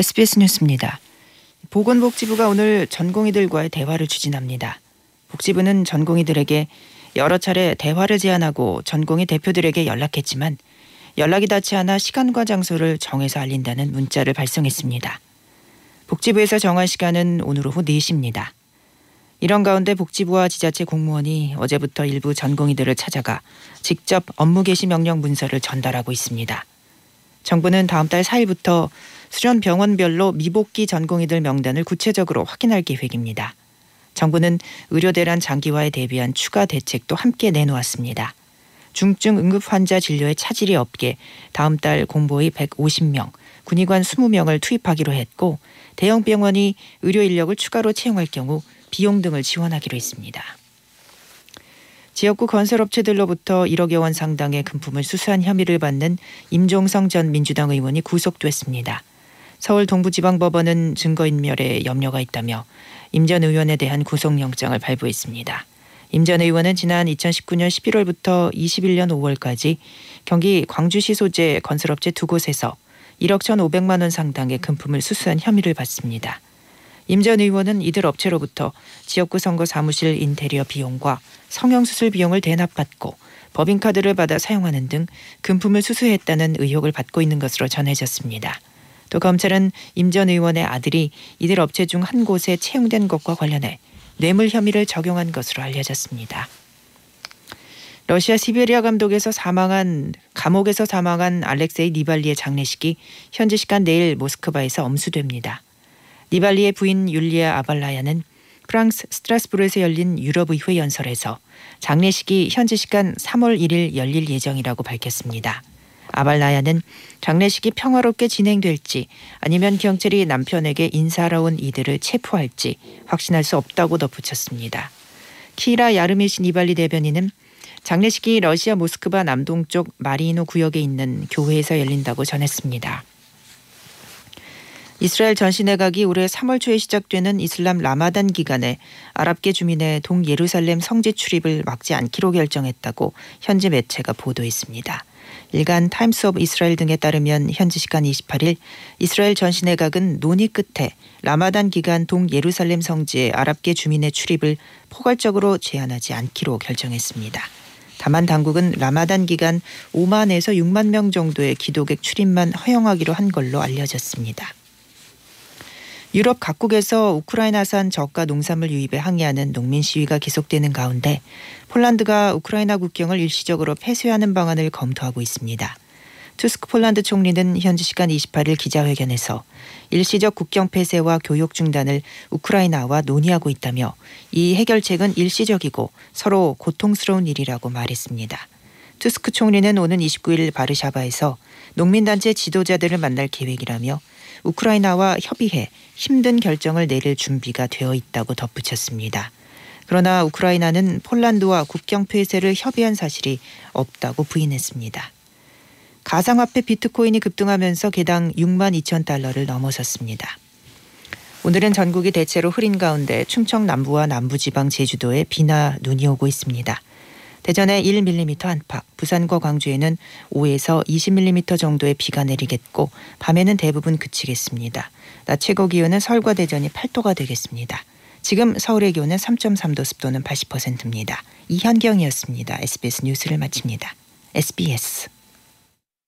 SBS 뉴스입니다. 보건복지부가 오늘 전공의들과의 대화를 추진합니다. 복지부는 전공의들에게 여러 차례 대화를 제안하고 전공의 대표들에게 연락했지만 연락이 닿지 않아 시간과 장소를 정해서 알린다는 문자를 발송했습니다. 복지부에서 정한 시간은 오늘 오후 4시입니다. 이런 가운데 복지부와 지자체 공무원이 어제부터 일부 전공의들을 찾아가 직접 업무 개시 명령 문서를 전달하고 있습니다. 정부는 다음 달 4일부터 수련 병원별로 미복귀 전공의들 명단을 구체적으로 확인할 계획입니다. 정부는 의료 대란 장기화에 대비한 추가 대책도 함께 내놓았습니다. 중증 응급 환자 진료에 차질이 없게 다음 달 공보의 150명, 군의관 20명을 투입하기로 했고 대형 병원이 의료 인력을 추가로 채용할 경우 비용 등을 지원하기로 했습니다. 지역구 건설업체들로부터 1억여 원 상당의 금품을 수수한 혐의를 받는 임종성 전 민주당 의원이 구속됐습니다. 서울 동부지방법원은 증거인멸에 염려가 있다며 임 전 의원에 대한 구속영장을 발부했습니다. 임 전 의원은 지난 2019년 11월부터 21년 5월까지 경기 광주시 소재 건설업체 두 곳에서 1억 1,500만 원 상당의 금품을 수수한 혐의를 받습니다. 임 전 의원은 이들 업체로부터 지역구 선거 사무실 인테리어 비용과 성형수술 비용을 대납받고 법인카드를 받아 사용하는 등 금품을 수수했다는 의혹을 받고 있는 것으로 전해졌습니다. 또 검찰은 임 전 의원의 아들이 이들 업체 중 한 곳에 채용된 것과 관련해 뇌물 혐의를 적용한 것으로 알려졌습니다. 러시아 시베리아 감독에서 사망한 감옥에서 사망한 알렉세이 니발리의 장례식이 현지 시간 내일 모스크바에서 엄수됩니다. 니발리의 부인 율리아 아발라야는 프랑스 스트라스부르에서 열린 유럽의회 연설에서 장례식이 현지 시간 3월 1일 열릴 예정이라고 밝혔습니다. 아발라야는 장례식이 평화롭게 진행될지 아니면 경찰이 남편에게 인사하러 온 이들을 체포할지 확신할 수 없다고 덧붙였습니다. 키라 야르미시 니발리 대변인은 장례식이 러시아 모스크바 남동쪽 마리노 구역에 있는 교회에서 열린다고 전했습니다. 이스라엘 전시내각이 올해 3월 초에 시작되는 이슬람 라마단 기간에 아랍계 주민의 동예루살렘 성지 출입을 막지 않기로 결정했다고 현지 매체가 보도했습니다. 일간 타임스 오브 이스라엘 등에 따르면 현지 시간 28일 이스라엘 전시내각은 논의 끝에 라마단 기간 동 예루살렘 성지의 아랍계 주민의 출입을 포괄적으로 제한하지 않기로 결정했습니다. 다만 당국은 라마단 기간 5만에서 6만 명 정도의 기도객 출입만 허용하기로 한 걸로 알려졌습니다. 유럽 각국에서 우크라이나산 저가 농산물 유입에 항의하는 농민 시위가 계속되는 가운데 폴란드가 우크라이나 국경을 일시적으로 폐쇄하는 방안을 검토하고 있습니다. 투스크 폴란드 총리는 현지 시간 28일 기자회견에서 일시적 국경 폐쇄와 교역 중단을 우크라이나와 논의하고 있다며 이 해결책은 일시적이고 서로 고통스러운 일이라고 말했습니다. 투스크 총리는 오는 29일 바르샤바에서 농민단체 지도자들을 만날 계획이라며 우크라이나와 협의해 힘든 결정을 내릴 준비가 되어 있다고 덧붙였습니다. 그러나 우크라이나는 폴란드와 국경 폐쇄를 협의한 사실이 없다고 부인했습니다. 가상화폐 비트코인이 급등하면서 개당 6만 2천 달러를 넘어섰습니다. 오늘은 전국이 대체로 흐린 가운데 충청 남부와 남부지방 제주도에 비나 눈이 오고 있습니다. 대전에 1mm 안팎, 부산과 광주에는 5에서 20mm 정도의 비가 내리겠고 밤에는 대부분 그치겠습니다. 낮 최고 기온은 서울과 대전이 8도가 되겠습니다. 지금 서울의 기온은 3.3도 습도는 80%입니다. 이현경이었습니다. SBS 뉴스를 마칩니다. SBS